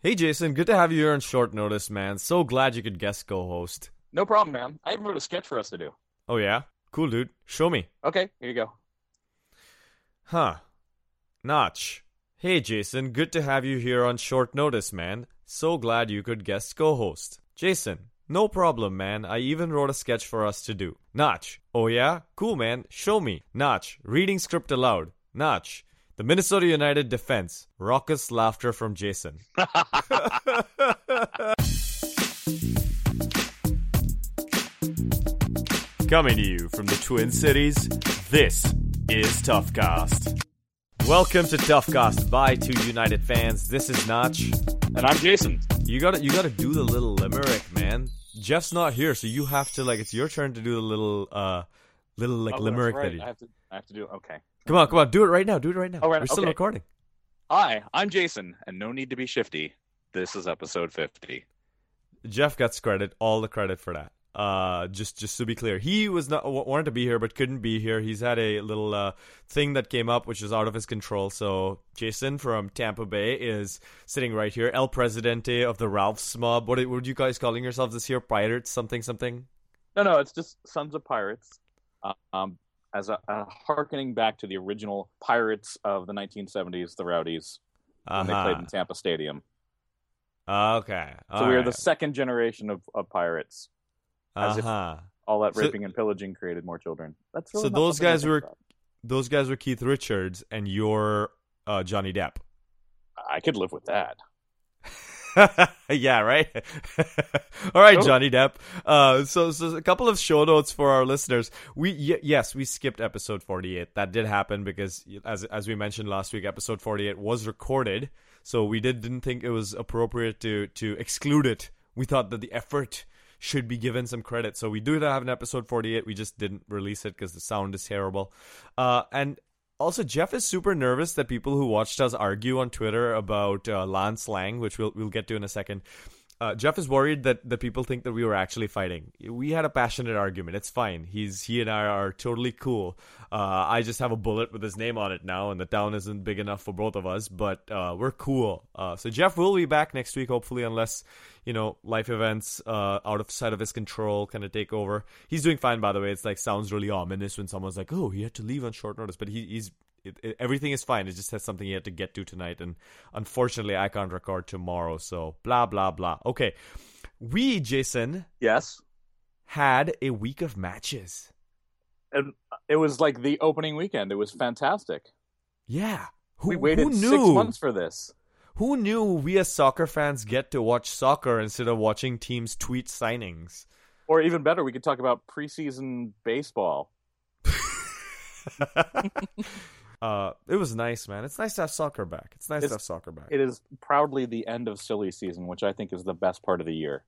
Hey, Jason. Good to have you here on short notice, man. So glad you could guest co-host. No problem, man. I even wrote a sketch for us to do. Oh yeah, cool, dude. Show me. Okay, here you go. Huh. Notch. Hey, Jason. Good to have you here on short notice, man. So glad you could guest co-host. Jason. No problem, man. I even wrote a sketch for us to do. Notch. Oh yeah? Cool, man. Show me. Notch. Reading script aloud. Notch. The Minnesota United defense. Raucous laughter from Jason. Coming to you from the Twin Cities, this is Toughcast. Welcome to Toughcast by two United fans. This is Notch. And I'm Jason. You gotta you gotta do the little limerick, man. Jeff's not here, so you have to like it's your turn to do the little uh little like Oh, limerick that's that right. you I have to. I have to do. Okay. Come on, come on, do it right now, do it right now. Oh, right, We're still okay. recording. Hi, I'm Jason, and no need to be shifty. This is episode 50. Jeff gets credit, all the credit for that. Uh, just just to be clear, he was not wanted to be here but couldn't be here. He's had a little uh, thing that came up which is out of his control. So Jason from Tampa Bay is sitting right here, El Presidente of the Ralph's Mob. What, are- what are you guys calling yourselves this year? Pirates, something, something. No, no, it's just Sons of Pirates. Um, as a, a harkening back to the original Pirates of the 1970s, the Rowdies, when they played in Tampa Stadium. Okay, So we are the second generation of, of pirates. uh as if- huh. All that So- raping and pillaging created more children. That's really So those guys were- about. Those guys were Keith Richards, and you're uh, Johnny Depp. I could live with that. yeah, right. All right. Johnny Depp. Uh, so, so a couple of show notes for our listeners. We y- yes, we skipped episode forty-eight. That did happen because, as as we mentioned last week, episode forty-eight was recorded. So we did didn't think it was appropriate to to exclude it. We thought that the effort should be given some credit. So we do have an episode forty-eight. We just didn't release it because the sound is terrible. Uh, and also, Jeff is super nervous that people who watched us argue on Twitter about uh, Lance Laing, which we'll we'll get to in a second. Uh, Jeff is worried that the people think that we were actually fighting. We had a passionate argument. It's fine. He's he and I are totally cool. Uh, I just have a bullet with his name on it now, and the town isn't big enough for both of us. But uh, we're cool. Uh, so Jeff will be back next week, hopefully, unless you know life events uh, out of sight of his control kind of take over. He's doing fine, by the way. It's like sounds really ominous when someone's like, "Oh, he had to leave on short notice," but he, he's it, it, everything is fine. It just has something he had to get to tonight, and unfortunately, I can't record tomorrow. So blah blah blah. Okay, we Jason Yes. had a week of matches. And it was like the opening weekend. It was fantastic. Yeah, who, we waited who knew? six months for this. Who knew we as soccer fans get to watch soccer instead of watching teams tweet signings? Or even better, we could talk about preseason baseball. uh, it was nice, man. It's nice to have soccer back. It's nice It's- to have soccer back. It is proudly the end of silly season, which I think is the best part of the year.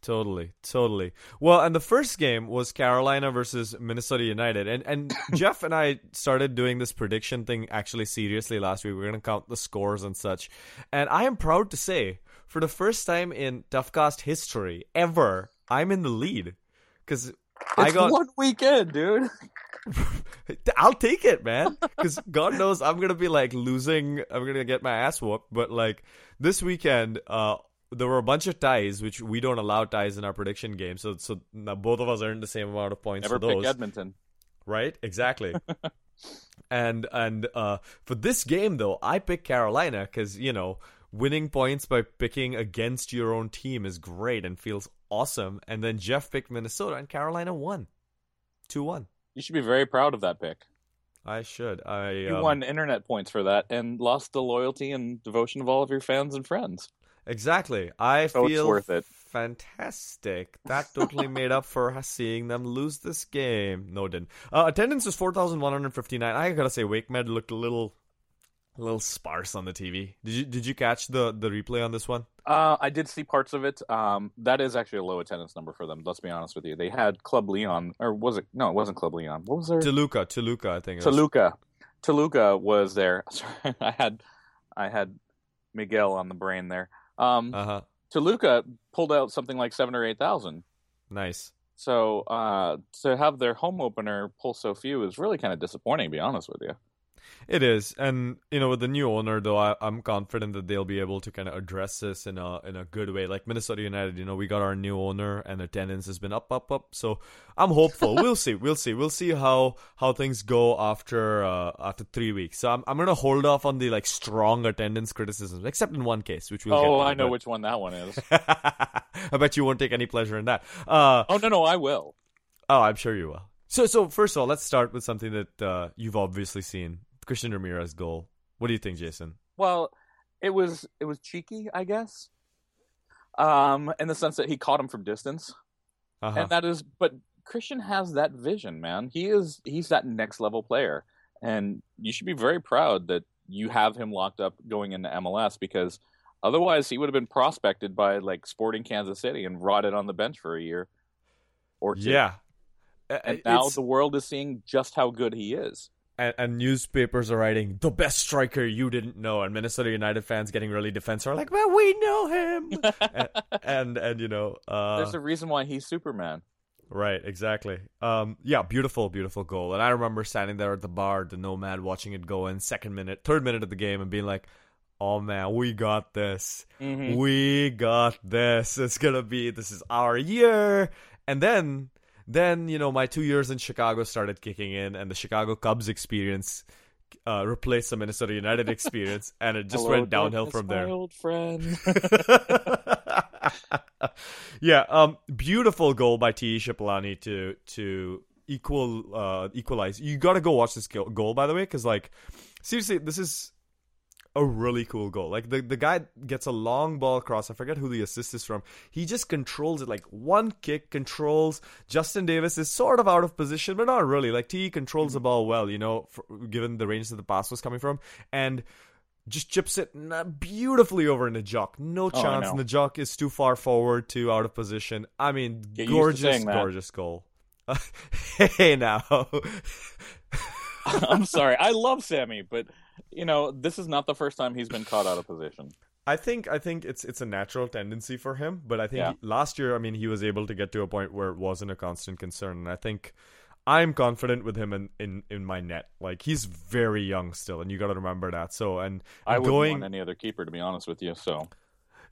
Totally, totally. Well, and the first game was Carolina versus Minnesota United, and and Jeff and I started doing this prediction thing actually seriously last week. We are gonna count the scores and such, and I am proud to say, for the first time in Toughcast history ever, I'm in the lead because I got. one weekend, dude. I'll take it, man. Because God knows I'm gonna be like losing. I'm gonna get my ass whooped. But like this weekend, uh, there were a bunch of ties, which we don't allow ties in our prediction game. So so now both of us earned the same amount of points Never for pick those, Edmonton. right? Exactly. and and uh, for this game though, I picked Carolina because you know winning points by picking against your own team is great and feels awesome. And then Jeff picked Minnesota, and Carolina won, two one. You should be very proud of that pick. I should. I You um, won internet points for that and lost the loyalty and devotion of all of your fans and friends. Exactly. I So it's feel worth it. fantastic. That totally made up for seeing them lose this game. No, it didn't. Uh, attendance was four thousand one hundred fifty nine. I gotta say, Wake Med looked a little, a little sparse on the TV. Did you did you catch the the replay on this one? Uh, I did see parts of it. Um, that is actually a low attendance number for them. Let's be honest with you. They had Club Leon, or was it? No, it wasn't Club Leon. What was their? Toluca, Toluca, I think. it was. Toluca. Toluca was there. Sorry, I had, I had Miguel on the brain there. Um, Uh huh. Toluca pulled out something like seven or eight thousand. Nice. So uh, to have their home opener pull so few is really kind of disappointing. To be honest with you. It is, and you know, with the new owner, though, I, am confident that they'll be able to kind of address this in a in a good way. Like Minnesota United, you know, we got our new owner, and attendance has been up, up, up. So I'm hopeful. we'll see, we'll see, we'll see how how things go after uh, after three weeks. So I'm I'm gonna hold off on the like strong attendance criticisms, except in one case, which we'll. Oh, I know but... which one that one is. I bet you won't take any pleasure in that. Uh, oh no, no, I will. Oh, I'm sure you will. So, so first of all, let's start with something that uh, you've obviously seen Christian Ramirez goal. What do you think, Jason? Well, it was it was cheeky, I guess, um, in the sense that he caught him from distance, uh-huh. and that is. But Christian has that vision, man. He is he's that next level player, and you should be very proud that you have him locked up going into MLS because otherwise he would have been prospected by like Sporting Kansas City and rotted on the bench for a year or two. Yeah. And now the world is seeing just how good he is and, and, newspapers are writing the best striker you didn't know, and Minnesota United fans getting really defensive are like, "Well, we know him," and, and, and you know, uh, there's a reason why he's Superman. Right, exactly. Um, yeah, beautiful, beautiful goal. And I remember standing there at the bar, the Nomad, watching it go in second minute, third minute of the game, and being like, "Oh man, we got this. Mm-hmm. We got this. It's gonna be. This is our year." And then then, you know, my two years in Chicago started kicking in, and the Chicago Cubs experience uh, replaced the Minnesota United experience, and it just Hello, went downhill from there. old friend. yeah, um, beautiful goal by T. Shipalane to to equal uh, equalize. You got to go watch this goal, by the way, because like seriously, this is a really cool goal. Like the the guy gets a long ball across. I forget who the assist is from. He just controls it like one kick controls. Justin Davis is sort of out of position, but not really. Like T controls the mm-hmm. ball well, you know, for, given the range that the pass was coming from, and just chips it beautifully over in the jock. No oh, chance. the jock is too far forward, too out of position. I mean, Get gorgeous, gorgeous goal. hey now. I'm sorry. I love Sammy, but you know, this is not the first time he's been caught out of position. I think I think it's it's a natural tendency for him, but I think yeah. last year, I mean, he was able to get to a point where it wasn't a constant concern, and I think I'm confident with him in, in, in my net. Like he's very young still, and you got to remember that. So and I wouldn't going, want any other keeper to be honest with you. So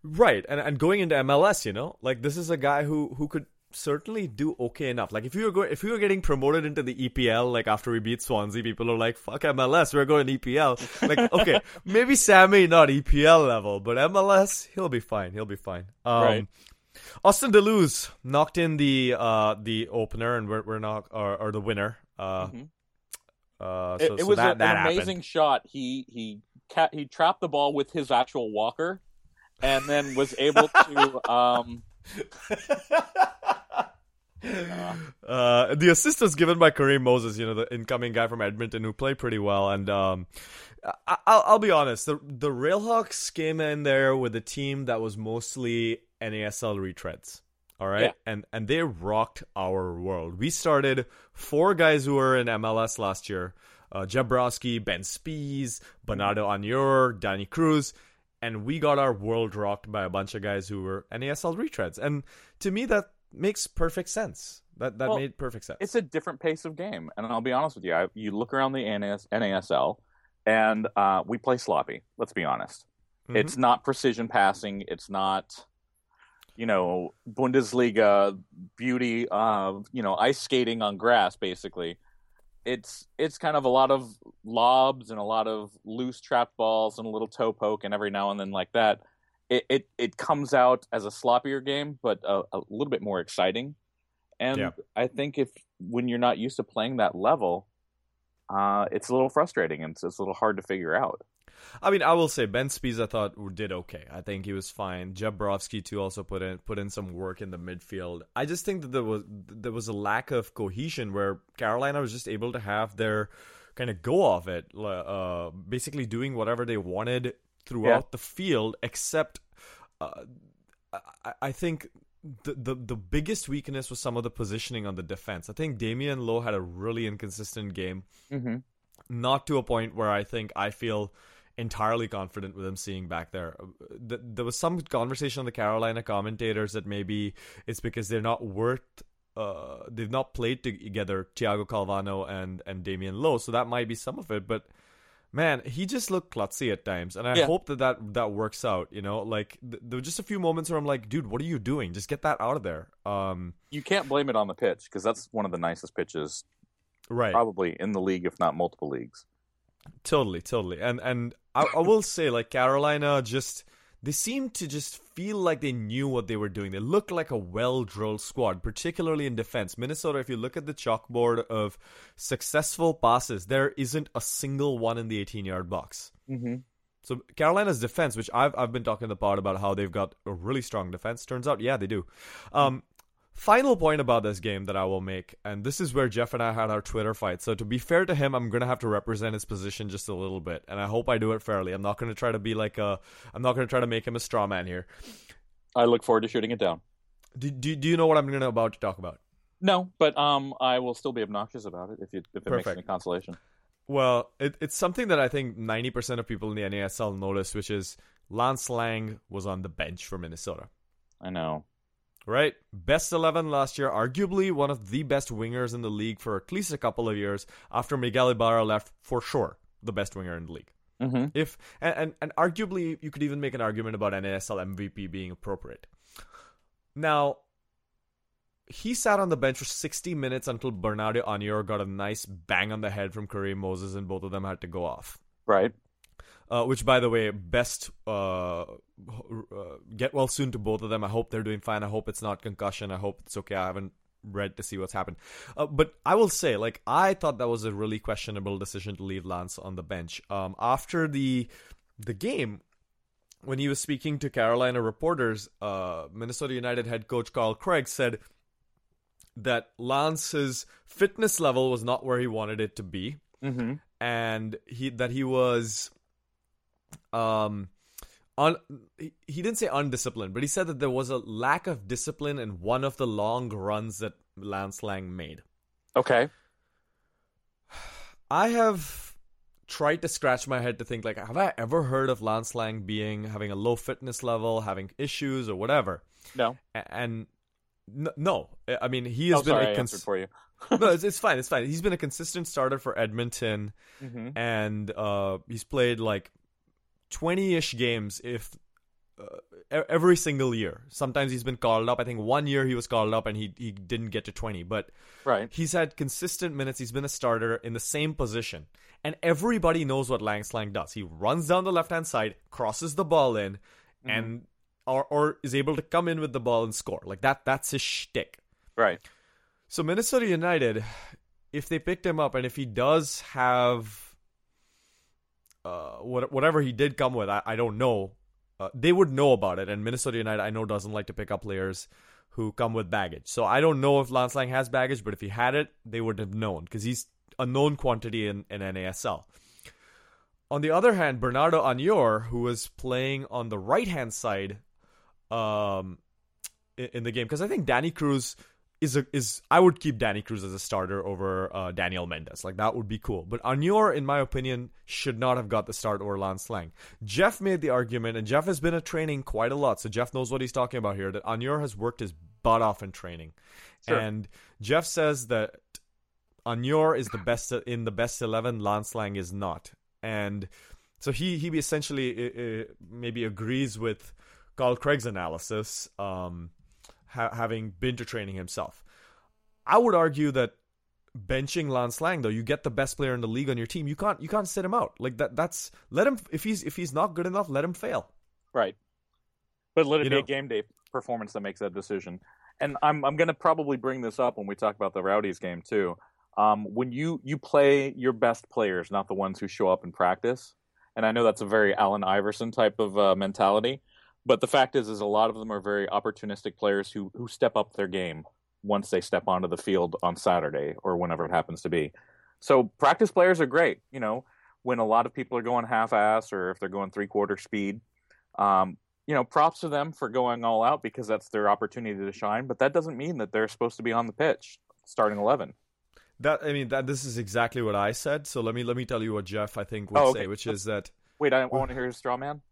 right, and and going into MLS, you know, like this is a guy who who could certainly do okay enough. Like if you were going, if you were getting promoted into the EPL, like after we beat Swansea, people are like, "Fuck MLS, we're going EPL." Like, okay, maybe Sammy not EPL level, but MLS, he'll be fine. He'll be fine. Um, right. Austin da Luz knocked in the uh the opener, and we're we're not or, or the winner. Uh, mm-hmm. uh, so, it, it so was that, a, that an amazing happened. shot. He he cat he trapped the ball with his actual walker, and then was able to um uh, the assist was given by Kareem Moses, you know, the incoming guy from Edmonton who played pretty well. And um, I- will I'll be honest, the the Railhawks came in there with a team that was mostly NASL retreads. All right, yeah. and and they rocked our world. We started four guys who were in MLS last year: uh, Jeb Brovsky, Ben Speas, Bernardo Añor, Danny Cruz and we got our world rocked by a bunch of guys who were NASL retreads. And to me, that makes perfect sense. That that well, made perfect sense. It's a different pace of game, and I'll be honest with you. I, you look around the NAS, NASL, and uh, we play sloppy. Let's be honest. Mm-hmm. It's not precision passing. It's not, you know, Bundesliga beauty. Uh, you know, ice skating on grass, basically it's it's kind of a lot of lobs and a lot of loose trap balls and a little toe poke and every now and then like that. It it, it comes out as a sloppier game, but a, a little bit more exciting. And yeah. I think if when you're not used to playing that level, uh, it's a little frustrating and it's, it's a little hard to figure out. I mean, I will say Ben Speas I thought did okay. I think he was fine. Jeb Brovsky too also put in put in some work in the midfield. I just think that there was there was a lack of cohesion where Carolina was just able to have their kind of go off it, uh, basically doing whatever they wanted throughout yeah. the field, except uh, I, I think the, the the biggest weakness was some of the positioning on the defense. I think Damion Lowe had a really inconsistent game, mm-hmm. not to a point where I think I feel entirely confident with him seeing back there. There was some conversation on the Carolina commentators that maybe it's because they're not worth. Uh, they've not played together, Thiago Calvano and and Damion Lowe, so that might be some of it. But man, he just looked klutzy at times, and I Yeah. hope that, that that works out. You know, like th- there were just a few moments where I'm like, dude, what are you doing? Just get that out of there. Um, You can't blame it on the pitch because that's one of the nicest pitches right. probably in the league, if not multiple leagues. Totally, totally. And and I, I will say, like Carolina, just they seem to just feel like they knew what they were doing. They look like a well drilled squad, particularly in defense. Minnesota, if you look at the chalkboard of successful passes, there isn't a single one in the 18 yard box. Mm-hmm. So Carolina's defense, which I've I've been talking in the part about how they've got a really strong defense, turns out yeah they do. Um, final point about this game that I will make, and this is where Jeff and I had our Twitter fight. So to be fair to him, I'm gonna have to represent his position just a little bit, and I hope I do it fairly. I'm not gonna try to be like a I'm not gonna try to make him a straw man here. I look forward to shooting it down. Do do, do you know what I'm gonna about to talk about? No, but um, I will still be obnoxious about it if you if it makes any consolation. Well, it, it's something that I think 90% of people in the NASL noticed, which is Lance Laing was on the bench for Minnesota. I know. Right? Best 11 last year, arguably one of the best wingers in the league for at least a couple of years after Miguel Ibarra left, for sure, the best winger in the league. Mm-hmm. If and, and, and arguably, you could even make an argument about NASL MVP being appropriate. Now, he sat on the bench for 60 minutes until Bernardo Añor got a nice bang on the head from Kareem Moses, and both of them had to go off. Right. Uh, which, by the way, best uh, uh, get well soon to both of them. I hope they're doing fine. I hope it's not concussion. I hope it's okay. I haven't read to see what's happened. Uh, but I will say, like, I thought that was a really questionable decision to leave Lance on the bench. Um, after the the game, when he was speaking to Carolina reporters, uh, Minnesota United head coach Carl Craig said that Lance's fitness level was not where he wanted it to be Mm-hmm. and he that he was um on he, didn't say undisciplined but he said that there was a lack of discipline in one of the long runs that Lance Laing made Okay. I have tried to scratch my head to think like have I ever heard of Lance Laing being having a low fitness level having issues or whatever No. And no I mean he has oh, been sorry, a I cons- answered for you. no it's, it's fine it's fine he's been a consistent starter for Edmonton Mm-hmm. and uh, he's played like 20-ish games if uh, every single year. Sometimes he's been called up. I think one year he was called up and he, he didn't get to 20 but Right. he's had consistent minutes. He's been a starter in the same position. And everybody knows what lang slang does. He runs down the left hand side crosses the ball in and or, or is able to come in with the ball and score. Like that that's his shtick. Right. so Minnesota United, if they picked him up and if he does have uh, what, whatever he did come with, I, I don't know. Uh, they would know about it, and Minnesota United, I know, doesn't like to pick up players who come with baggage. So I don't know if Lance Laing has baggage, but if he had it, they would have known because he's a known quantity in, in NASL. On the other hand, Bernardo Añor, who was playing on the right hand side um, in, in the game, because I think Danny Cruz is a, is I would keep Danny Cruz as a starter over uh, Daniel Mendes. Like that would be cool. But Añor, in my opinion, should not have got the start over Lance Laing. Jeff made the argument, and Jeff has been at training quite a lot, so Jeff knows what he's talking about here. That Añor has worked his butt off in training, Sure. and Jeff says that Añor is the best in the best eleven. Lance Laing is not, and so he he essentially uh, uh, maybe agrees with Carl Craig's analysis, um, ha- having been to training himself. I would argue that benching Lance Laing though, you get the best player in the league on your team. You can't you can't sit him out like that. That's let him if he's if he's not good enough, let him fail. Right. But let it You be know- a game day performance that makes that decision. And I'm I'm going to probably bring this up when we talk about the Rowdies game too. Um, when you you play your best players, not the ones who show up in practice. And I know that's a very Allen Iverson type of uh, mentality. But the fact is, is a lot of them are very opportunistic players who who step up their game once they step onto the field on Saturday or whenever it happens to be. So practice players are great. You know, when a lot of people are going half ass or if they're going three quarter speed. Um, you know, props to them for going all out because that's their opportunity to shine. But that doesn't mean that they're supposed to be on the pitch starting eleven. That I mean that this is exactly what I said. So let me let me tell you what Jeff I think would Oh, okay. say, which is that Wait, I want to hear his straw man.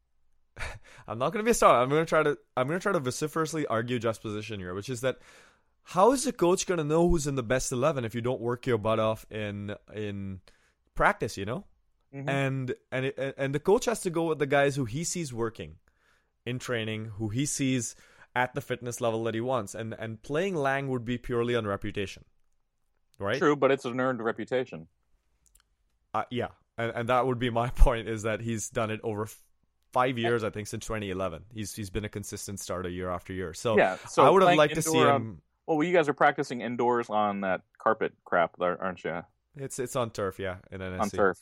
I'm not going to be a star. I'm going to try to I'm going to try to vociferously argue Jeff's position here, which is that how is the coach going to know who's in the best 11 if you don't work your butt off in in practice, you know? Mhm. and and it, and the coach has to go with the guys who he sees working in training, who he sees at the fitness level that he wants, and and playing Laing would be purely on reputation, right? True, but it's an earned reputation. Uh, yeah, and and that would be my point is that he's done it over five years, I think, since 2011. He's he's been a consistent starter year after year. So yeah, so I would have liked to see him. Um, on- well, you guys are practicing indoors on that carpet crap, aren't you? It's it's on turf, yeah, in NSC. On turf.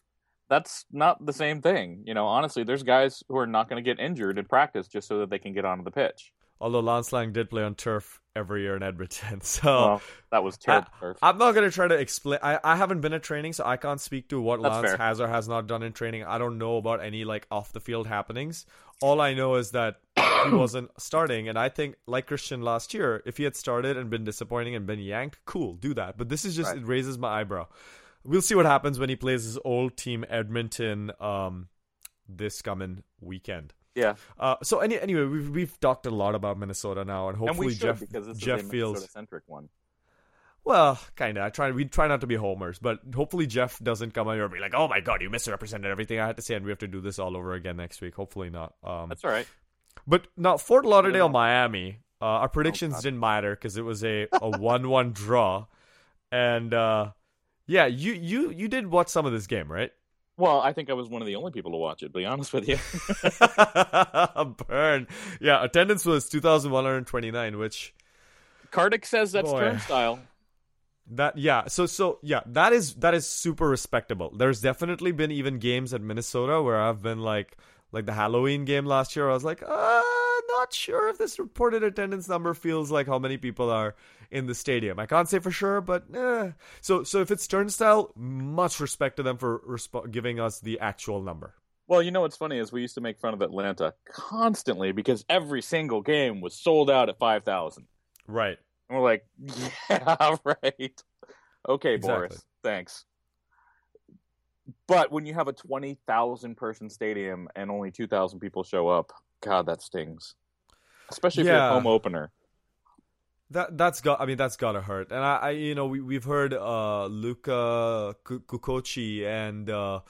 That's not the same thing. You know, honestly, there's guys who are not going to get injured in practice just so that they can get onto the pitch. Although Lance Laing did play on turf every year in Edmonton, so Well, that was terrible turf. I'm not gonna try to explain. I, I haven't been at training, so I can't speak to what That's Lance fair. has or has not done in training. I don't know about any like off the field happenings. All I know is that he wasn't starting, and I think like Christian last year, if he had started and been disappointing and been yanked, cool, do that. But this is just Right. it raises my eyebrow. We'll see what happens when he plays his old team Edmonton um this coming weekend. Yeah, Uh, so any, anyway, we've we've talked a lot about Minnesota now, and and hopefully should Jeff because this Jeff is a feels Minnesota-centric one. well, kind of. I try. We try not to be homers, but hopefully Jeff doesn't come out here and be like, "Oh my god, you misrepresented everything I had to say," and we have to do this all over again next week. Hopefully not. Um, That's all right. but now Fort Lauderdale, Miami. Uh, our predictions God. didn't matter because it was a a one one draw, and uh, yeah, you you you did watch some of this game, right? Well, I think I was one of the only people to watch it. To be honest with you, Burn. Yeah, attendance was two thousand one hundred twenty nine, which Kardik says that's Boy. turnstile. That yeah, so so yeah, that is that is super respectable. There's definitely been even games at Minnesota where I've been like like the Halloween game last year. I was like, uh, not sure if this reported attendance number feels like how many people are in the stadium. I can't say for sure, but eh. so so if it's turnstile, much respect to them for resp- giving us the actual number. Well, you know what's funny is we used to make fun of Atlanta constantly because every single game was sold out at five thousand. Right. And we're like, yeah, right. Okay, Exactly. Boris, thanks. But when you have a 20,000 person stadium and only 2,000 people show up, God, that stings. Especially for Yeah. a home opener. That that's got. I mean, that's gotta hurt. And I, I you know, we we've heard uh Luca Ku- Kukochi and uh,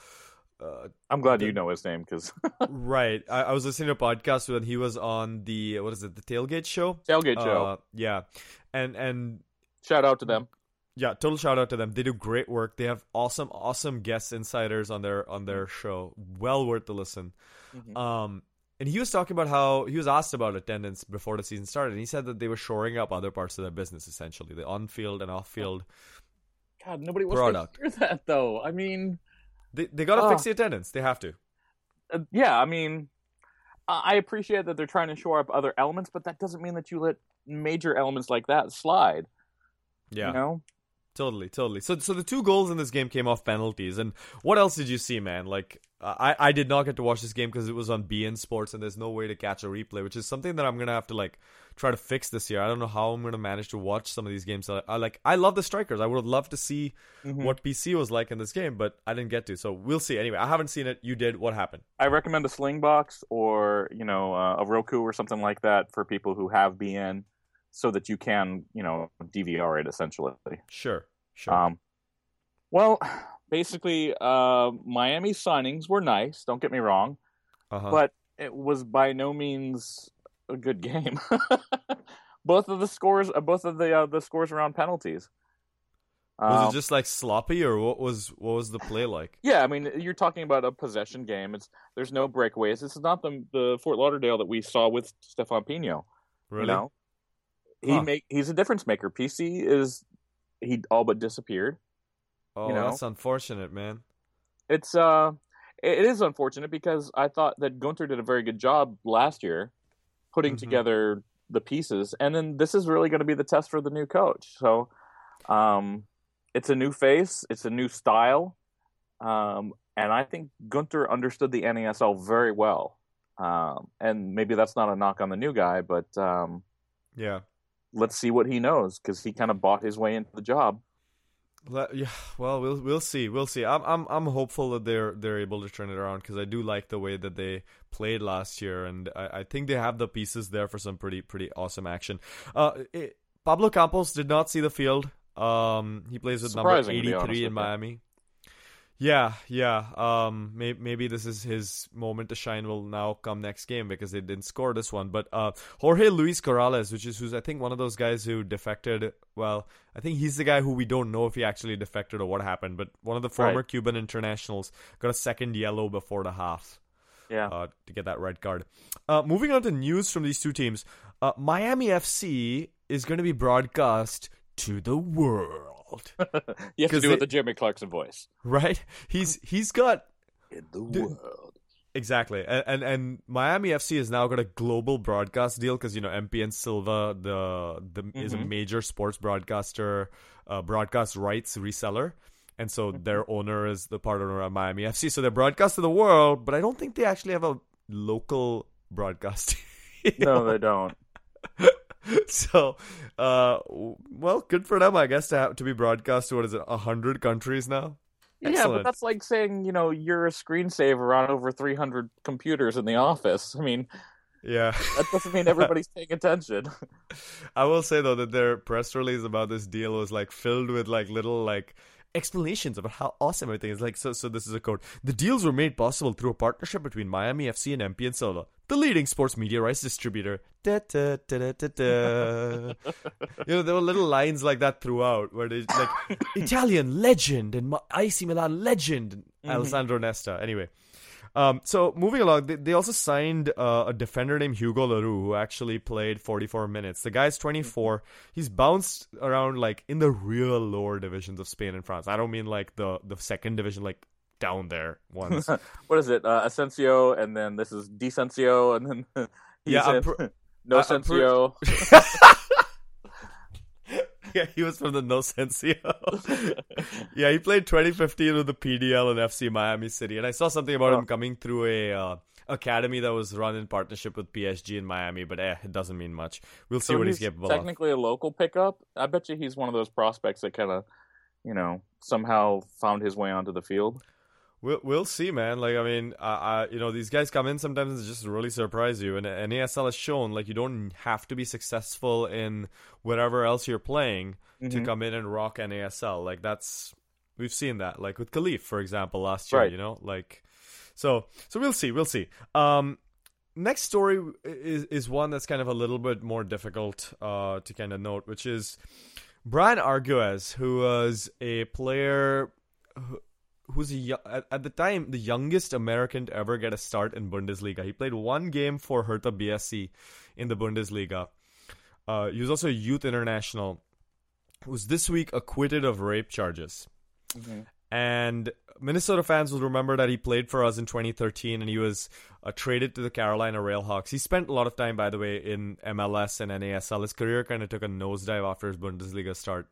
uh I'm glad The- you know his name because right. I, I was listening to a podcast when he was on the what is it, the tailgate show? tailgate show. Uh, yeah, and and Shout out to them. yeah, total shout out to them. They do great work. They have awesome, awesome guest insiders on their on their show. Well worth the listen. Mhm. Um, and he was talking about how he was asked about attendance before the season started, and he said that they were shoring up other parts of their business, essentially the on-field and off-field. God, nobody wants Product. to hear that though. I mean, They they gotta Oh. fix the attendance. They have to. uh, yeah, I mean, I I appreciate that they're trying to shore up other elements, but that doesn't mean that you let major elements like that slide. Yeah. You know? Totally, totally. So, so the two goals in this game came off penalties. And what else did you see, man? Like, I, I did not get to watch this game because it was on beIN Sports, and there's no way to catch a replay, which is something that I'm gonna have to like try to fix this year. I don't know how I'm gonna manage to watch some of these games. I, I like, I love the strikers. I would love to see Mhm. what PC was like in this game, but I didn't get to. So we'll see. Anyway, I haven't seen it. You did. What happened? I recommend a Slingbox or you know uh, a Roku or something like that for people who have beIN, so that you can you know DVR it essentially. Sure, sure. Um, well, basically, uh, Miami's signings were nice. Don't get me wrong, uh-huh. but it was by no means a good game. both of the scores, uh, both of the uh, the scores around penalties. was Um, it just like sloppy, or what was what was the play like? Yeah, I mean, you're talking about a possession game. It's there's no breakaways. This is not the the Fort Lauderdale that we saw with Stefan Pinho. Really? You know, he Huh. make he's a difference maker. PC is he all but disappeared. Oh, you know? that's unfortunate, man. It's uh, it is unfortunate because I thought that Gunter did a very good job last year putting Mhm. together the pieces, and then this is really going to be the test for the new coach. So, um, it's a new face, it's a new style, um, and I think Gunter understood the NASL very well. Um, and maybe that's not a knock on the new guy, but um, Yeah. let's see what he knows because he kind of bought his way into the job. Le- Yeah, well, we'll we'll see, we'll see. I'm I'm I'm hopeful that they're they're able to turn it around because I do like the way that they played last year, and I, I think they have the pieces there for some pretty pretty awesome action. Uh, it, Pablo Campos did not see the field. Um, he plays with number Surprising, to 83 in. Miami. Yeah, yeah. Um, maybe, maybe this is his moment to shine. Will now come next game because they didn't score this one. But uh, Jorge Luis Corrales, which is who's I think one of those guys who defected. Well, I think he's the guy who we don't know if he actually defected or what happened. But one of the former Right. Cuban internationals got a second yellow before the half Yeah. uh, to get that red card. Uh, moving on to news from these two teams, uh, Miami FC is going to be broadcast to the world. you have to do they- it the Jimmy Clarkson voice. Right? He's he's got In the Dude. world. Exactly, and and, and Miami FC has now got a global broadcast deal because you know MP & Silva the the is a Mhm. major sports broadcaster, uh, broadcast rights reseller, and so Mm-hmm. their owner is the part owner of Miami FC. So they're broadcast to the world, but I don't think they actually have a local broadcast. No, they don't. so, uh, well, good for them, I guess, to have to be broadcast to what is it, a hundred countries now. Yeah, but that's like saying, you know, you're a screensaver on over 300 computers in the office. I mean, Yeah. that doesn't mean everybody's paying attention. I will say though that their press release about this deal was like filled with like little like explanations about how awesome everything is. Like so, so this is a quote: "The deals were made possible through a partnership between Miami FC and MP and Silva, the leading sports media rights distributor." Da, da, da, you know, there were little lines like that throughout where they like Italian legend and AC Milan legend Alessandro Nesta. Anyway. Um, so moving along, they, they also signed uh, a defender named Hugo Leroux who actually played 44 minutes. The guy's 24. He's bounced around like in the real lower divisions of Spain and France. I don't mean like the the second division, like down there ones. what is it? Uh, Asensio, and then this is Desensio, and then he's Yeah, pr- No I- I'm pre- Sensio. yeah, he was from the Nocensio. yeah, he played 2015 with the PDL and FC Miami City, and I saw something about Oh. him coming through a. Uh, Academy that was run in partnership with PSG in Miami, but eh, it doesn't mean much. We'll see So what he's he's capable of. technically a local pickup. I bet you he's one of those prospects that kind of, you know, somehow found his way onto the field. We'll we'll see, man. Like I mean, uh, uh, you know, these guys come in sometimes and just really surprise you. And and ASL has shown like you don't have to be successful in whatever else you're playing to Mhm. come in and rock an ASL. Like that's we've seen that. Like with Kalif, for example, last year. Right. You know, like so so we'll see, we'll see. Um, next story is is one that's kind of a little bit more difficult uh to kind of note, which is Brian Arguez, who was a player. Who, who's a, at, at the time the youngest American to ever get a start in Bundesliga. He played one game for Hertha BSC in the Bundesliga. Uh, he was also a youth international. Was this week acquitted of rape charges. Mhm. And Minnesota fans will remember that he played for us in 2013 and he was uh, traded to the Carolina Railhawks. He spent a lot of time, by the way, in MLS and NASL. His career kind of took a nosedive after his Bundesliga start.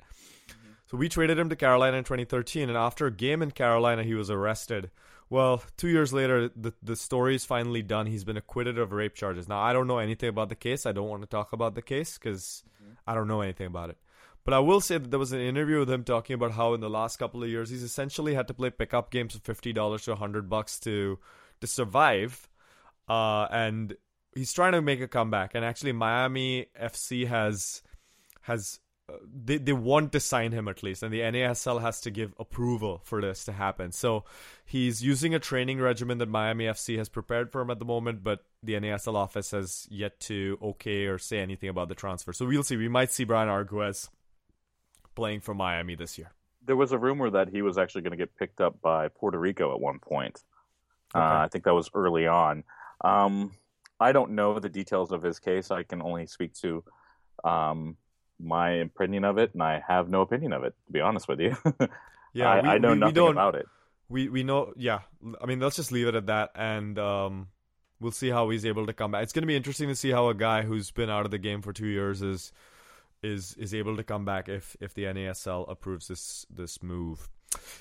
So we traded him to Carolina in 2013, and after a game in Carolina, he was arrested. Well, two years later, the the story is finally done. He's been acquitted of rape charges. Now, I don't know anything about the case. I don't want to talk about the case because I don't know anything about it. But I will say that there was an interview with him talking about how in the last couple of years he's essentially had to play pickup games for fifty dollars to hundred bucks to to survive, uh, and he's trying to make a comeback. And actually, Miami FC has has uh, they they want to sign him at least, and the NASL has to give approval for this to happen. So he's using a training regimen that Miami FC has prepared for him at the moment, but the NASL office has yet to okay or say anything about the transfer. So we'll see. We might see Brian Arguez playing for Miami this year. There was a rumor that he was actually going to get picked up by Puerto Rico at one point. Okay. Uh, I think that was early on. Um, I don't know the details of his case. I can only speak to um, my opinion of it, and I have no opinion of it, to be honest with you. Yeah, I, we, I know we, we nothing don't, about it. We we know. Yeah, I mean, let's just leave it at that, and um, we'll see how he's able to come back. It's going to be interesting to see how a guy who's been out of the game for two years is is is able to come back if if the NASL approves this this move.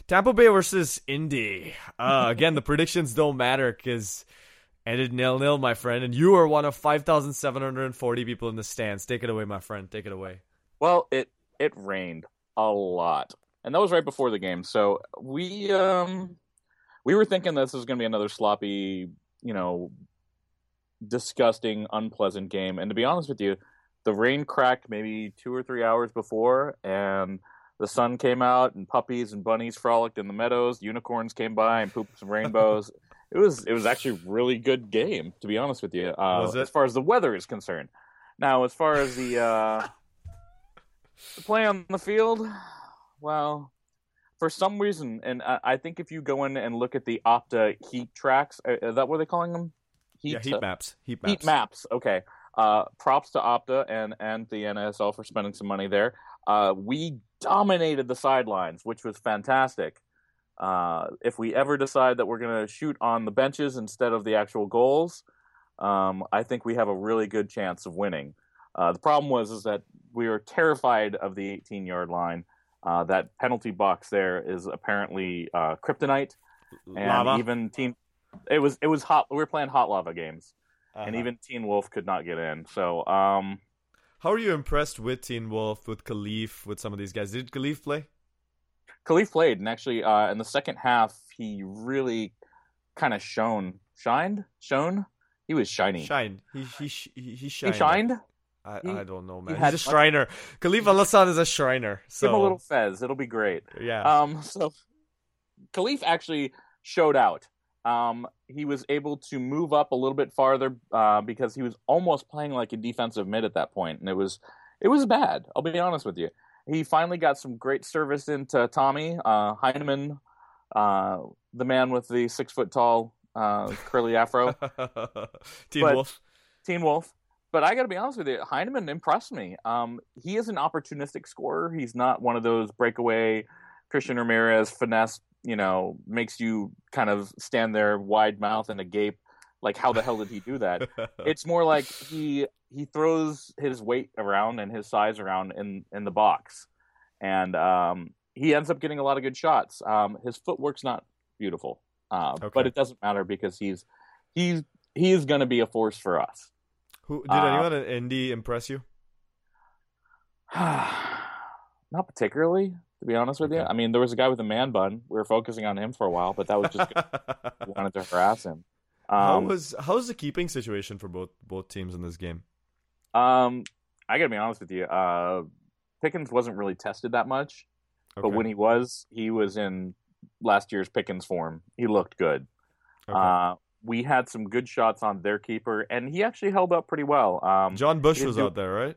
Tampa Bay versus Indy. Uh, again, the predictions don't matter because ended nil nil, my friend, and you are one of five thousand seven hundred and forty people in the stands. Take it away, my friend. Take it away. Well, it it rained a lot, and that was right before the game. So we um we were thinking this was going to be another sloppy, you know, disgusting, unpleasant game. And to be honest with you, the rain cracked maybe two or three hours before, and the sun came out and puppies and bunnies frolicked in the meadows. Unicorns came by and pooped some rainbows. It was it was actually a really good game, to be honest with you. Uh, as far as the weather is concerned. Now, as far as the uh, the play on the field, well, for some reason, and I, I, think if you go in and look at the Opta heat tracks, uh, is that what they're calling them? Heat, yeah, heat maps. Heat maps. Heat maps. Okay. Uh, props to Opta and and the NSL for spending some money there. Uh, we dominated the sidelines, which was fantastic. Uh, if we ever decide that we're going to shoot on the benches instead of the actual goals, um, I think we have a really good chance of winning. Uh, the problem was is that we were terrified of the 18 yard line. Uh, that penalty box there is apparently uh, kryptonite, and lava. even team. It was it was hot. We were playing hot lava games, uh-huh. and even Teen Wolf could not get in. So, um, how are you impressed with Teen Wolf, with Kalif, with some of these guys? Did Kalif play? Kalif played, and actually, uh, in the second half, he really kind of shone, shined, shone. He was shiny. Shined. He he he, he shined. He shined. I, he, I don't know, man. He He's a Shriner. Kalif Al is a Shriner. So. Give him a little fez. It'll be great. Yeah. Um. So, Kalif actually showed out. Um. He was able to move up a little bit farther uh, because he was almost playing like a defensive mid at that point, and it was it was bad. I'll be honest with you. He finally got some great service into Tommy uh, Heinemann, uh, the man with the six foot tall uh, curly afro. Teen but, Wolf. Teen Wolf. But I got to be honest with you, Heinemann impressed me. Um, he is an opportunistic scorer. He's not one of those breakaway Christian Ramirez finesse. You know, makes you kind of stand there wide mouth and agape. Like, how the hell did he do that? it's more like he he throws his weight around and his size around in in the box, and um, he ends up getting a lot of good shots. Um, his footwork's not beautiful, uh, okay. but it doesn't matter because he's he's he is going to be a force for us. Who did uh, anyone at Indy impress you? not particularly, to be honest with okay. you. I mean, there was a guy with a man bun. We were focusing on him for a while, but that was just wanted to harass him. Um, how was how's the keeping situation for both both teams in this game? Um, I gotta be honest with you. Uh, Pickens wasn't really tested that much, okay. but when he was, he was in last year's Pickens form. He looked good. Okay. Uh, we had some good shots on their keeper, and he actually held up pretty well. Um, Jon Busch was do... out there, right?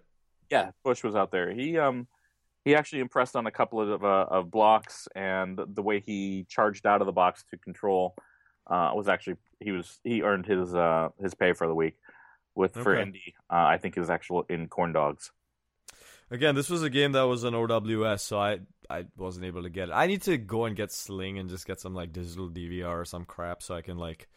Yeah, Busch was out there. He um he actually impressed on a couple of uh, of blocks, and the way he charged out of the box to control uh, was actually he was he earned his uh, his pay for the week with okay. for Indy. Uh, I think his actual in corn dogs. Again, this was a game that was an OWS, so I I wasn't able to get it. I need to go and get Sling and just get some like digital DVR or some crap so I can like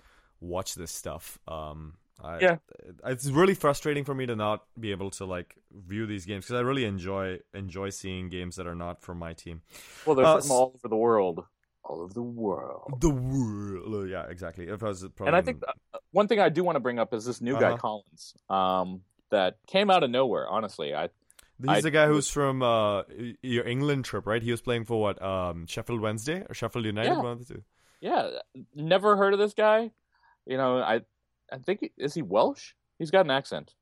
watch this stuff. Um, I, yeah, it's really frustrating for me to not be able to like view these games because I really enjoy enjoy seeing games that are not from my team. Well, they're uh, from all over the world. All over the world. The world. Yeah, exactly. If I was and I think uh, one thing I do want to bring up is this new uh-huh. guy Collins, um, that came out of nowhere. Honestly, I. He's I, the guy who's from uh, your England trip, right? He was playing for what um, Sheffield Wednesday or Sheffield United, yeah. one of the two. Yeah, never heard of this guy you know, I I think is he Welsh? He's got an accent.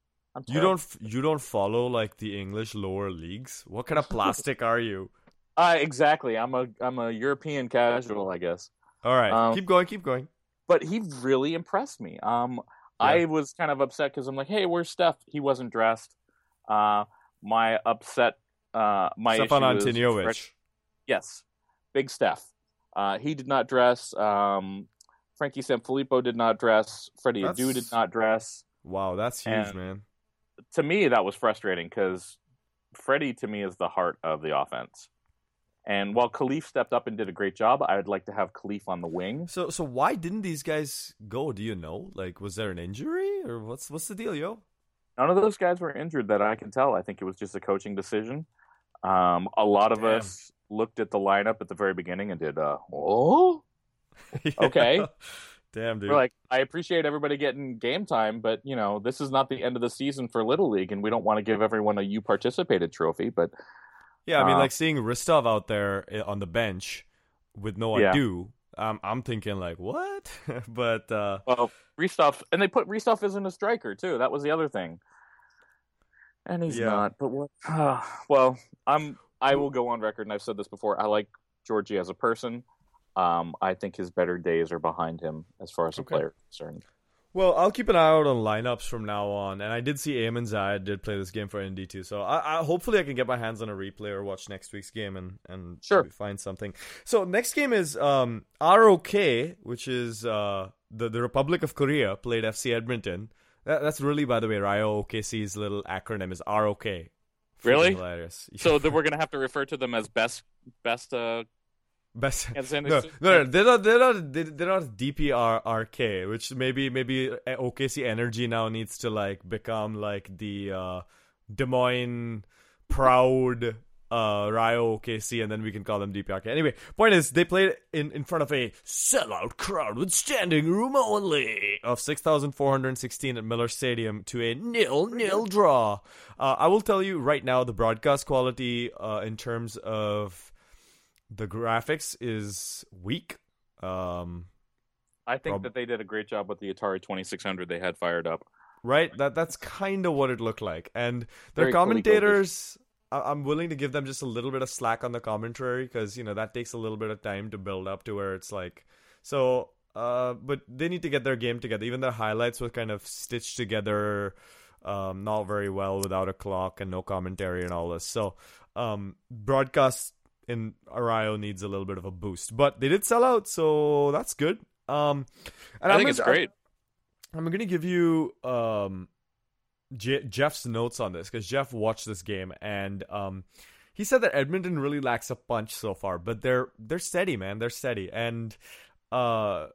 you don't you don't follow like the English lower leagues. What kind of plastic are you? Uh, exactly. I'm a I'm a European casual, I guess. All right, um, keep going, keep going. But he really impressed me. Um, yeah. I was kind of upset because I'm like, hey, where's Steph? He wasn't dressed. Uh, my upset. Uh, my Stefan Antonijevic. Yes, big Steph. Uh, he did not dress. Um, Frankie Sanfilippo did not dress. Freddie that's... Adu did not dress. Wow, that's huge, and man. To me, that was frustrating because Freddie, to me, is the heart of the offense. And while Kalif stepped up and did a great job, I would like to have Kalif on the wing. So, so why didn't these guys go? Do you know? Like, was there an injury or what's what's the deal, yo? None of those guys were injured that I can tell. I think it was just a coaching decision. Um, a lot of Damn. us looked at the lineup at the very beginning and did, uh, oh, yeah. Okay. Damn, dude. We're like, I appreciate everybody getting game time, but you know, this is not the end of the season for Little League, and we don't want to give everyone a you participated trophy. But yeah, I mean, uh, like seeing Hristov out there eh, on the bench with no yeah. ado, um, I'm thinking like, what? but uh, well, Hristov, and they put Hristov as in a striker too. That was the other thing, and he's yeah. not. But what? Uh, well, I'm I will go on record, and I've said this before. I like Georgie as a person. Um, I think his better days are behind him as far as a Okay. player concerned. Well, I'll keep an eye out on lineups from now on, and I did see Eamon Zayed did play this game for ND too. So I, I hopefully I can get my hands on a replay or watch next week's game and and Sure. find something. So next game is um, ROK, which is uh, the the Republic of Korea played FC Edmonton. That, that's really, by the way, Rayo OKC's little acronym is ROK. Really? hilarious. So then we're gonna have to refer to them as best best uh, Best. No, no, no, they're not. They're not. they- They're not DPRRK, which maybe maybe OKC Energy now needs to like become like the uh, Des Moines proud uh, Rayo OKC, and then we can call them DPRK. Anyway, point is they played in in front of a sellout crowd with standing room only of six thousand four hundred sixteen at Miller Stadium to a nil nil draw. Uh, I will tell you right now, the broadcast quality uh, in terms of the graphics is weak. Um, I think Prob- that they did a great job with the Atari 2600 they had fired up. right? That that's kind of what it looked like. And their Very commentators, I- I'm willing to give them just a little bit of slack on the commentary because you know that takes a little bit of time to build up to where it's like so. Uh, but they need to get their game together. Even their highlights were kind of stitched together, um, not very well without a clock and no commentary and all this. So, um, broadcast in Ario needs a little bit of a boost, but they did sell out, so that's good. Um, and I I'm think gonna- it's great. I'm going to give you um, Jeff's notes on this because Jeff watched this game and um, he said that Edmonton really lacks a punch so far, but they're they're steady, man. They're steady, and uh,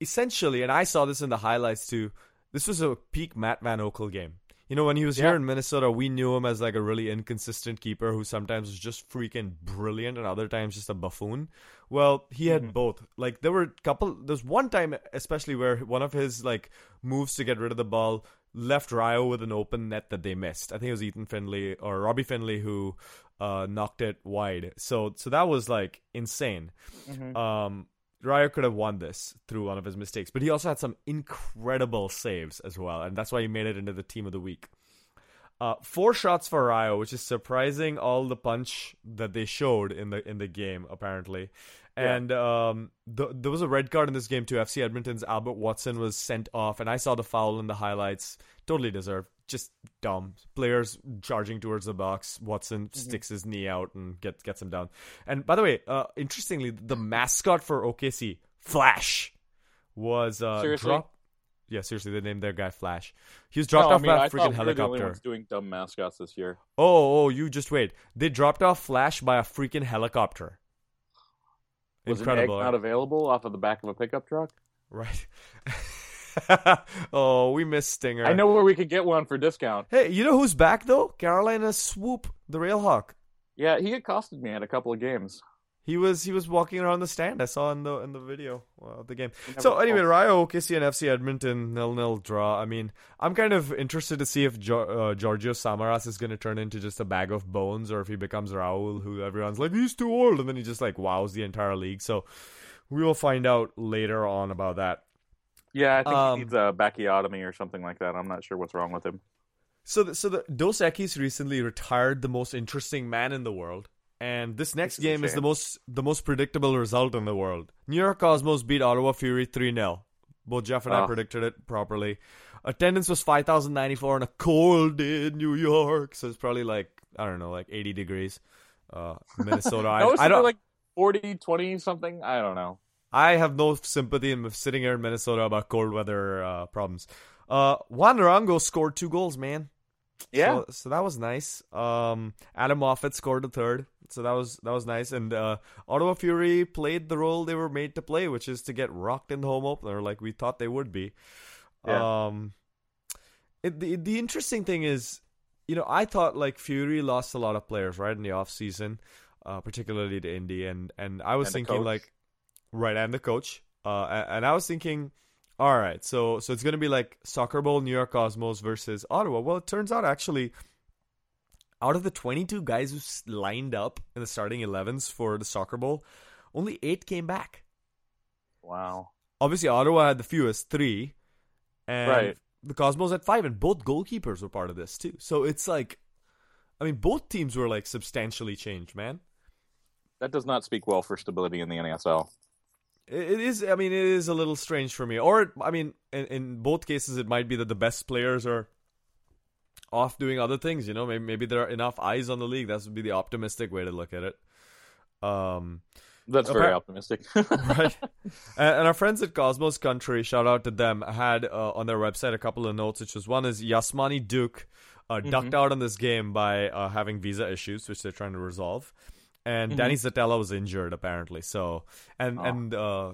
essentially, and I saw this in the highlights too. This was a peak Matt Van Oekel game. You know, when he was here in Minnesota, we knew him as like a really inconsistent keeper who sometimes was just freaking brilliant and other times just a buffoon. Well, he had Mhm. both. Like there were a couple there's one time especially where one of his like moves to get rid of the ball left Rayo with an open net that they missed. I think it was Ethan Finlay or Robbie Findley who uh knocked it wide. So so that was like insane. Mhm. Um, Rayo could have won this through one of his mistakes, but he also had some incredible saves as well, and that's why he made it into the team of the week. Uh, four shots for Rayo, which is surprising all the punch that they showed in the in the game apparently. Yeah. And um, th- there was a red card in this game too. FC Edmonton's Albert Watson was sent off, and I saw the foul in the highlights. Totally deserved. Just dumb players charging towards the box. Watson sticks his knee out and gets gets him down. And by the way, uh, interestingly, the mascot for OKC, Flash, was uh, Seriously? dropped. Yeah, seriously, they named their guy Flash. He was dropped No, I off mean, by a I freaking thought we were the only helicopter. ones doing dumb mascots this year. Oh, oh, you just wait. They dropped off Flash by a freaking helicopter. Was Incredible, an egg not available off of the back of a pickup truck? right? oh, we miss Stinger. I know where we could get one for discount. Hey, you know who's back though? Carolina Swoop, the Railhawk. Yeah, he accosted me at a couple of games. He was he was walking around the stand. I saw in the in the video of the game. So anyway. Rayo OKC and FC Edmonton nil nil draw. I mean, I'm kind of interested to see if jo- uh, Giorgio Samaras is going to turn into just a bag of bones, or if he becomes Raul, who everyone's like he's too old, and then he just like wows the entire league. So we will find out later on about that. Yeah, I think Um, he needs a bacchiotomy or something like that. I'm not sure what's wrong with him. So, the, so the Dos Equis recently retired the most interesting man in the world, and this next This game is the most the most predictable result in the world. New York Cosmos beat Ottawa Fury three 0 Both Jeff and I Ah. predicted it properly. Attendance was five thousand ninety four on a cold day in New York, so it's probably like I don't know, like eighty degrees. Uh, Minnesota. I, I don't. like 40, 20 something. I don't know. I have no sympathy in sitting here in Minnesota about cold weather uh, problems. Uh, Juan Arango scored two goals, man. Yeah. So, so that was nice. Um, Adam Moffat scored a third, so that was that was nice. And uh, Ottawa Fury played the role they were made to play, which is to get rocked in the home opener, like we thought they would be. Yeah. Um, it, the the interesting thing is, you know, I thought like Fury lost a lot of players right in the off season, uh, particularly to Indy, and and I was And thinking like, right, and the coach, uh, and, and I was thinking. All right, so so it's gonna be like Soccer Bowl, New York Cosmos versus Ottawa. Well, it turns out actually, out of the 22 guys who lined up in the starting 11s for the Soccer Bowl, only eight came back. Wow. Obviously, Ottawa had the fewest, three, and Right. the Cosmos had five, and both goalkeepers were part of this too. So it's like, I mean, both teams were like substantially changed, man. That does not speak well for stability in the NASL. It is. I mean, it is a little strange for me. Or, I mean, in, in both cases, it might be that the best players are off doing other things. You know, maybe maybe there are enough eyes on the league. That would be the optimistic way to look at it. Um, that's very optimistic, right? And, and, our friends at Cosmos Country, shout out to them, had uh, on their website a couple of notes, which was one is Yasmani Duk uh, mm-hmm. ducked out on this game by uh, having visa issues, which they're trying to resolve, and mm-hmm. Danny Szetela was injured apparently. So and oh. and uh,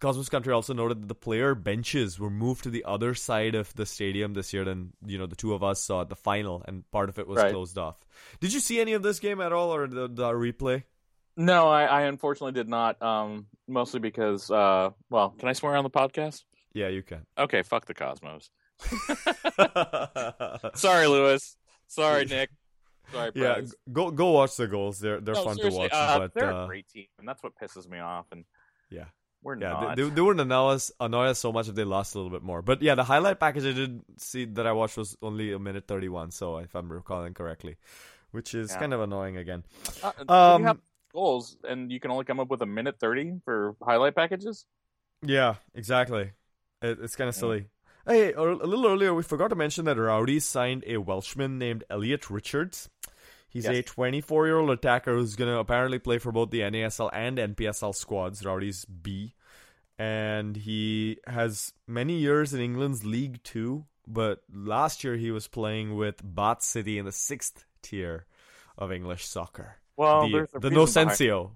Cosmos Country also noted that the player benches were moved to the other side of the stadium this year than you know the two of us saw at the final, and part of it was right. closed off. Did you see any of this game at all, or the, the replay? No, I, I, unfortunately did not. Um, mostly because, uh, well, can I swear on the podcast? Yeah, you can. Okay, fuck the Cosmos. Sorry, Lewis. Sorry, Nick. Sorry, Yeah, go go watch the goals. They're they're no, fun to watch. Uh, but they're uh, a great team, and that's what pisses me off. And yeah, we're yeah, not. They, they, wouldn't annoy us, annoy us so much if they lost a little bit more. But yeah, the highlight package I did see that I watched was only a minute thirty one. So if I'm recalling correctly, which is yeah. kind of annoying again. Uh, um, you have goals, and you can only come up with a minute thirty for highlight packages. Yeah, exactly. It, it's kind of silly. Hey, a little earlier we forgot to mention that Rowdy signed a Welshman named Elliot Richards. He's yes. a 24 year old attacker who's going to apparently play for both the NASL and NPSL squads. Rowdy's B. And he has many years in England's League Two, but last year he was playing with Bath City in the sixth tier of English soccer. Well, the, the Nocensio.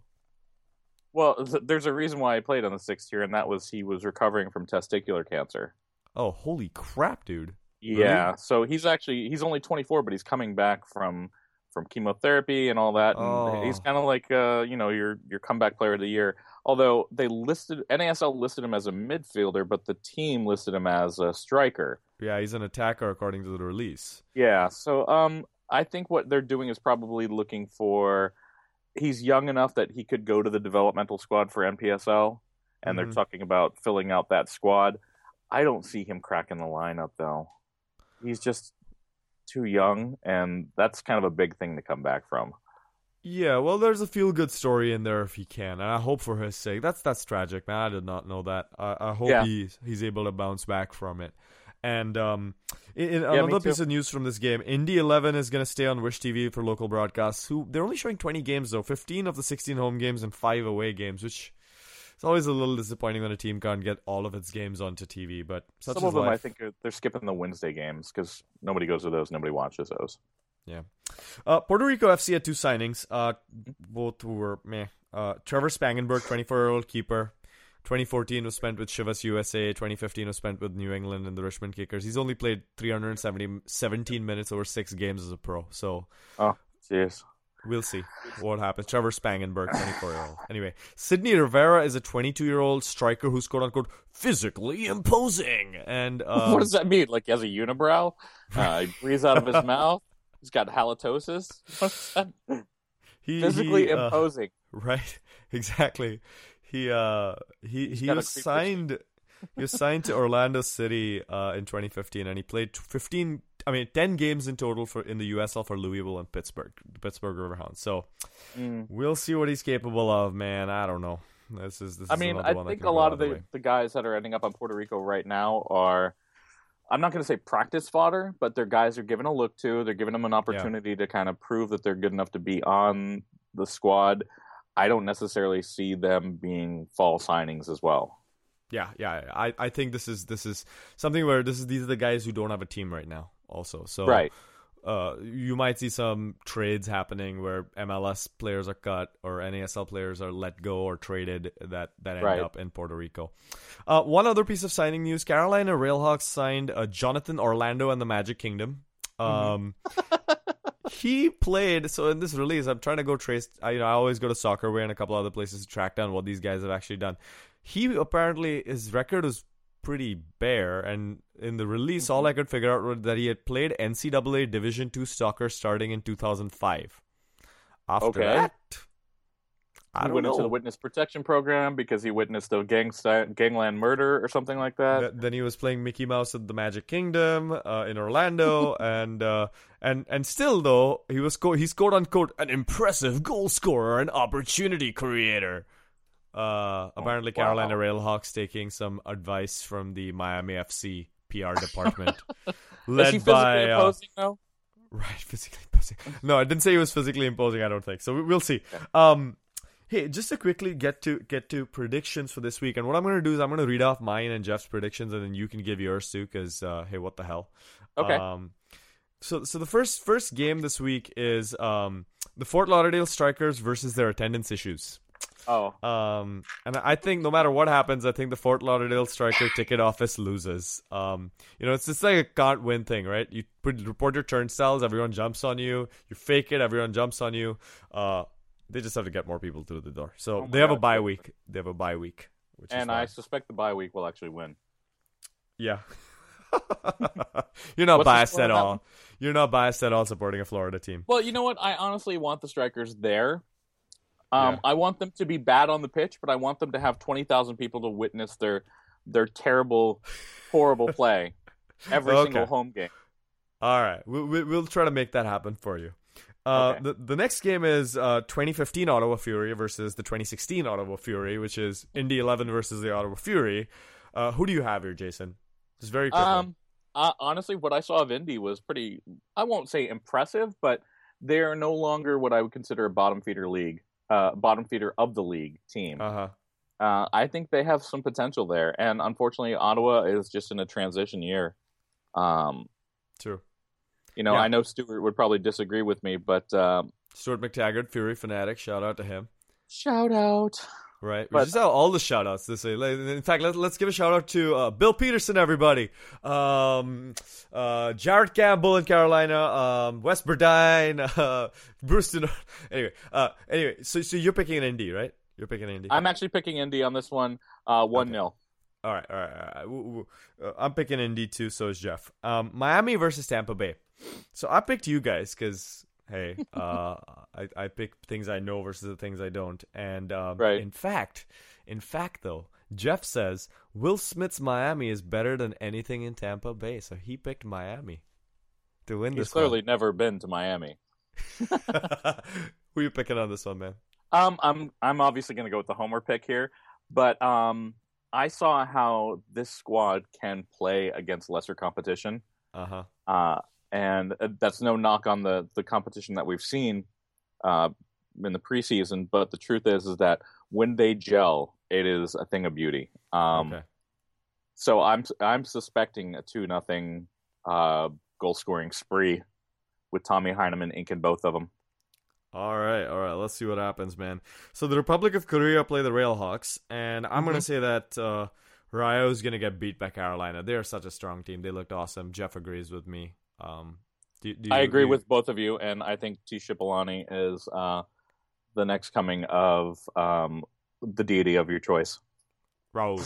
Well, there's a reason why I played on the sixth tier, and that was he was recovering from testicular cancer. Oh, holy crap, dude! Yeah, really? so he's actually he's only 24, but he's coming back from from chemotherapy and all that. And oh. he's kind of like uh, you know your your comeback player of the year. Although they listed NASL listed him as a midfielder, but the team listed him as a striker. Yeah, he's an attacker according to the release. Yeah, so um, I think what they're doing is probably looking for. He's young enough that he could go to the developmental squad for NPSL, and mm-hmm. they're talking about filling out that squad. I don't see him cracking the lineup though. He's just too young, and that's kind of a big thing to come back from. Yeah, well, there's a feel good story in there if he can, and I hope for his sake. That's that's tragic, man. I did not know that. I, I hope yeah. he's he's able to bounce back from it. And um, in, in yeah, another piece of news from this game, Indy Eleven is going to stay on Wish TV for local broadcasts. Who they're only showing 20 games though, 15 of the 16 home games and five away games, which it's always a little disappointing when a team can't get all of its games onto TV. But some of them, life. I think, are, they're skipping the Wednesday games because nobody goes to those, nobody watches those. Yeah. Uh, Puerto Rico FC had two signings. Uh, both were meh. Uh, Trevor Spangenberg, 24 year old keeper. 2014 was spent with Chivas USA. 2015 was spent with New England and the Richmond Kickers. He's only played 370 17 minutes over six games as a pro. So, oh, jeez. We'll see what happens. Trevor Spangenberg, 24 year old. Anyway, Sidney Rivera is a 22 year old striker who's quote unquote physically imposing. And uh, what does that mean? Like he has a unibrow? Uh, he breathes out of his mouth. He's got halitosis. He, physically he, uh, imposing. Right. Exactly. He uh he He's he was signed he was signed to Orlando City uh, in 2015, and he played 15. I mean, 10 games in total for in the USL for Louisville and Pittsburgh, the Pittsburgh Riverhounds. So mm. we'll see what he's capable of, man. I don't know. This is. This I mean, I think a lot of the, the guys that are ending up on Puerto Rico right now are. I'm not going to say practice fodder, but their guys are given a look to. They're giving them an opportunity yeah. to kind of prove that they're good enough to be on the squad. I don't necessarily see them being fall signings as well. Yeah, yeah. I, I think this is this is something where this is these are the guys who don't have a team right now. Also, so right. Uh, you might see some trades happening where MLS players are cut or NASL players are let go or traded that that end right. up in Puerto Rico. Uh, one other piece of signing news: Carolina Railhawks signed uh, Jonathan Orlando and the Magic Kingdom. Mm-hmm. Um, he played. So in this release, I'm trying to go trace. I, you know, I always go to Soccerway and a couple other places to track down what these guys have actually done he apparently his record was pretty bare and in the release all mm-hmm. i could figure out was that he had played ncaa division 2 soccer starting in 2005 after okay. that I he went know. into the witness protection program because he witnessed a gangsta- gangland murder or something like that. Th- then he was playing Mickey Mouse at the Magic Kingdom uh, in Orlando, and uh, and and still though he was sco- he's quote unquote an impressive goal scorer and opportunity creator. Uh, apparently, wow. Carolina Railhawks taking some advice from the Miami FC PR department, led he by uh, right physically imposing. No, I didn't say he was physically imposing. I don't think so. We, we'll see. Um, hey, just to quickly get to get to predictions for this week, and what I'm going to do is I'm going to read off mine and Jeff's predictions, and then you can give yours too. Because uh, hey, what the hell? Okay. Um, so so the first first game this week is um the Fort Lauderdale Strikers versus their attendance issues. Oh, Um, and I think no matter what happens, I think the Fort Lauderdale Striker ticket office loses. Um, you know, it's just like a can't win thing, right? You put report your turnstiles, everyone jumps on you. You fake it, everyone jumps on you. Uh, they just have to get more people through the door. So Oh they have a bye week. They have a bye week, which is and I suspect the bye week will actually win. yeah. You're not What's biased at all. You're not biased at all supporting a Florida team. Well, you know what? I honestly want the strikers there. Um, Yeah. I want them to be bad on the pitch, but I want them to have twenty thousand people to witness their their terrible, horrible play every Okay. single home game. All right, we, we, we'll try to make that happen for you. Uh, Okay. the, the next game is uh, 2015 Ottawa Fury versus the 2016 Ottawa Fury, which is Indy 11 versus the Ottawa Fury. Uh, who do you have here, Jason? Just very quickly. Um, uh, honestly, what I saw of Indy was pretty. I won't say impressive, but they're no longer what I would consider a bottom feeder league, uh, bottom feeder of the league team. Uh huh. Uh, I think they have some potential there, and unfortunately, Ottawa is just in a transition year. Um, True. you know, Yeah. I know Stuart would probably disagree with me, but um, Stuart McTaggart, Fury fanatic. Shout out to him. shout out. Right. We But- just have all the shout outs this way. In fact, let, let's give a shout out to uh, Bill Peterson, everybody. Um, uh, Jared Campbell in Carolina, um, West Burdine, uh, Bruce. Den- anyway, uh, anyway, so so you're picking an Indy, right? You're picking an Indy. I'm actually picking Indy on this one, uh, one 0 All right, all right, all right. Uh, I'm picking Indy too. So is Jeff. Um, Miami versus Tampa Bay. So I picked you guys because hey, uh, I I pick things I know versus the things I don't. And um, Right. in fact, in fact though, Jeff says Will Smith's Miami is better than anything in Tampa Bay. So he picked Miami to win this. He's clearly never been to Miami. one. Who you picking on this one, man? Um, I'm I'm obviously going to go with the homer pick here, but um, I saw how this squad can play against lesser competition. Uh huh. uh, and uh, that's no knock on the the competition that we've seen uh, in the preseason. But the truth is, is that when they gel, it is a thing of beauty. Um, okay. So I'm I'm suspecting a two nothing uh, goal scoring spree with Tommy Heinemann inking both of them. All right, all right. Let's see what happens, man. So the Republic of Korea play the Railhawks, and I'm gonna Mhm. say that uh, is gonna get beat by Carolina. They're such a strong team. They looked awesome. Jeff agrees with me. Um, do, do I agree you- with both of you, and I think T. Shipalane is uh, the next coming of um, the deity of your choice, Raul.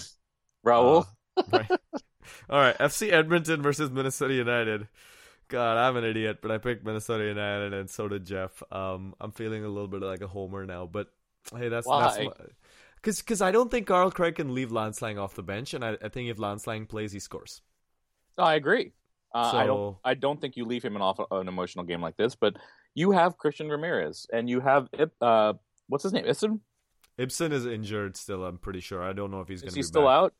Raul. Uh, right. All right, FC Edmonton versus Minnesota United. God, I'm an idiot, but I picked Minnesota United, and so did Jeff. Um, I'm feeling a little bit like a homer now, but hey, that's that's Why? because because I don't think Carl Craig can leave Lance Laing off the bench, and I, I think if Lance Laing plays, he scores. I agree. Uh, I don't. I don't think you leave him in off an emotional game like this. But you have Christian Ramirez, and you have uh, what's his name? Ism? Ibson is injured still. I'm pretty sure. I don't know if he's going Is to he be still back. out?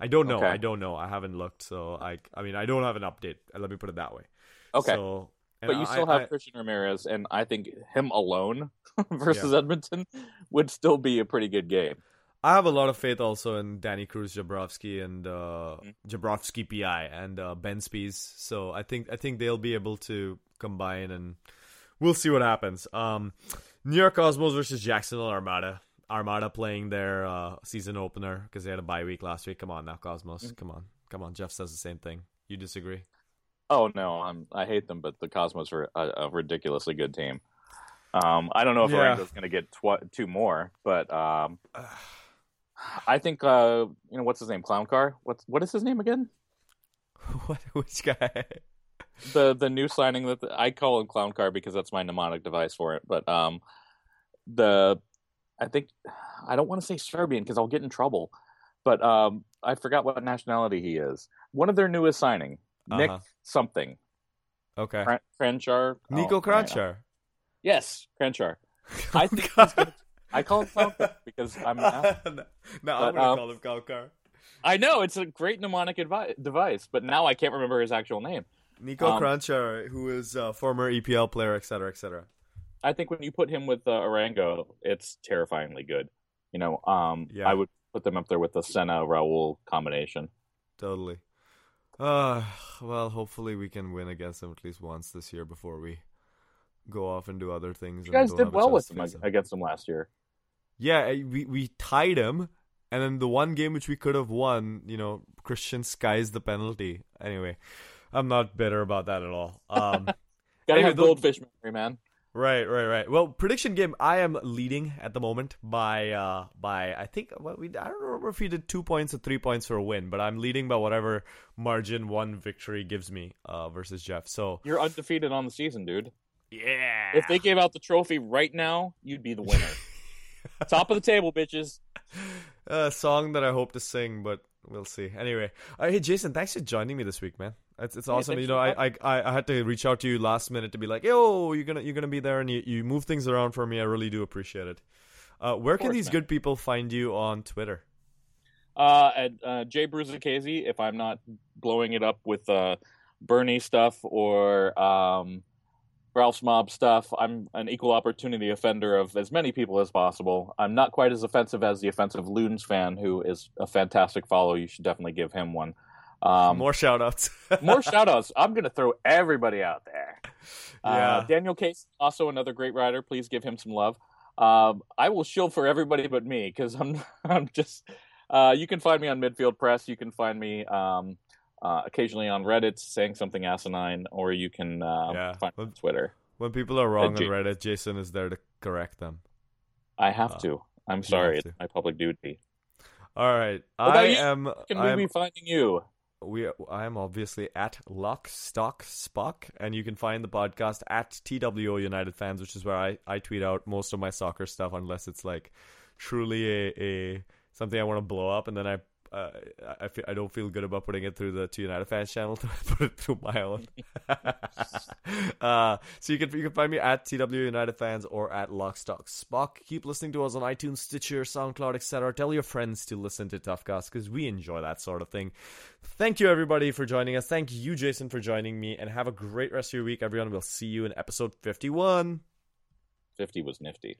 I don't know. Okay. I don't know. I haven't looked, so I I mean I don't have an update. Let me put it that way. Okay, So, but you I- still I- have Christian Ramirez, and I think him alone versus Edmonton would still be a pretty good game. I have a lot of faith also in Danny Cruz, Jeb Brovsky, and uh, Mhm. Jeb Brovsky PI and uh, Ben Speas. So I think I think they'll be able to combine, and we'll see what happens. Um, New York Cosmos versus Jacksonville Armada. Armada playing their uh, season opener because they had a bye week last week. Come on now, Cosmos. Mhm. Come on, come on. Jeff says the same thing. You disagree? Oh no, I'm, I hate them, but the Cosmos are a, a ridiculously good team. Um, I don't know if Yeah. Lorenzo's going to get tw- two more, but um, I think uh, you know what's his name, Clown Car. What's what is his name again? what? Which guy? the the new signing that I call him Clown Car because that's my mnemonic device for it. But um, the I think I don't want to say Serbian because I'll get in trouble, but um, I forgot what nationality he is. One of their newest signing, Nick Uh-huh. something, Okay. Kran- Kranjčar. Nico Oh. Kranjčar. Yes, Kranjčar. I think he's gonna, I call him Falco because I'm. no, no, I'm gonna um, call him Kalkar. I know it's a great mnemonic advi- device, but now I can't remember his actual name. Nico um, Kranjčar, who is a former EPL player, etc., etc. I think when you put him with uh, Arango, it's terrifyingly good. You know, um, Yeah. I would put them up there with the Senna Raul combination. Totally. Uh, well, hopefully we can win against them at least once this year before we go off and do other things. You guys did well with to them face them. against them last year. Yeah, we we tied him, and then the one game which we could have won, you know, Christian skies the penalty. Anyway, I'm not bitter about that at all. Um, Gotta Anyway, have goldfish memory, man. right, right, right. Well, prediction game, I am leading at the moment by uh by I think what we I don't remember if we did two points or three points for a win, but I'm leading by whatever margin one victory gives me uh versus Jeff. So You're undefeated on the season, dude. yeah, If they gave out the trophy right now, you'd be the winner. Top of the table, bitches. a song that I hope to sing, but we'll see. Anyway, uh, hey Jason, thanks for joining me this week, man. It's it's awesome. You know, I, I I had to reach out to you last minute to be like, yo, you're gonna you're gonna be there, and you, you move things around for me. I really do appreciate it. Uh, where can these man. good people find you on Twitter? Uh, at uh, Jay Bruzacchese, if I'm not blowing it up with uh, Bernie stuff or um, Ralph's Mob stuff, I'm an equal opportunity offender of as many people as possible. I'm not quite as offensive as the offensive Loons fan, who is a fantastic follow. You should definitely give him one. Um, More shout outs. more shout outs. I'm going to throw everybody out there. Yeah. Uh, Daniel Case, also another great writer. Please give him some love. Um, I will shield for everybody but me because I'm I'm just. Uh, you can find me on Midfield Press. You can find me um, uh, occasionally on Reddit saying something asinine, or you can uh, Yeah. find me on Twitter. when people are wrong on Reddit, Jason is there to correct them. I have Uh, to. I'm sorry. It's my public duty. All right, about I am. Can I we be finding you? we I am obviously at Lock Stock Spock, and you can find the podcast at TWO United Fans, which is where I, I tweet out most of my soccer stuff, unless it's like truly a, a something I want to blow up, and then I. Uh, I feel, I don't feel good about putting it through the Two United Fans channel. Put it through my own. uh, so you can you can find me at TW United Fans or at Lockstock Spock. Keep listening to us on iTunes, Stitcher, SoundCloud, etc. Tell your friends to listen to Tough Cast because we enjoy that sort of thing. Thank you everybody for joining us. Thank you, Jason, for joining me, and have a great rest of your week, everyone. We'll see you in episode fifty-one. 50 was nifty.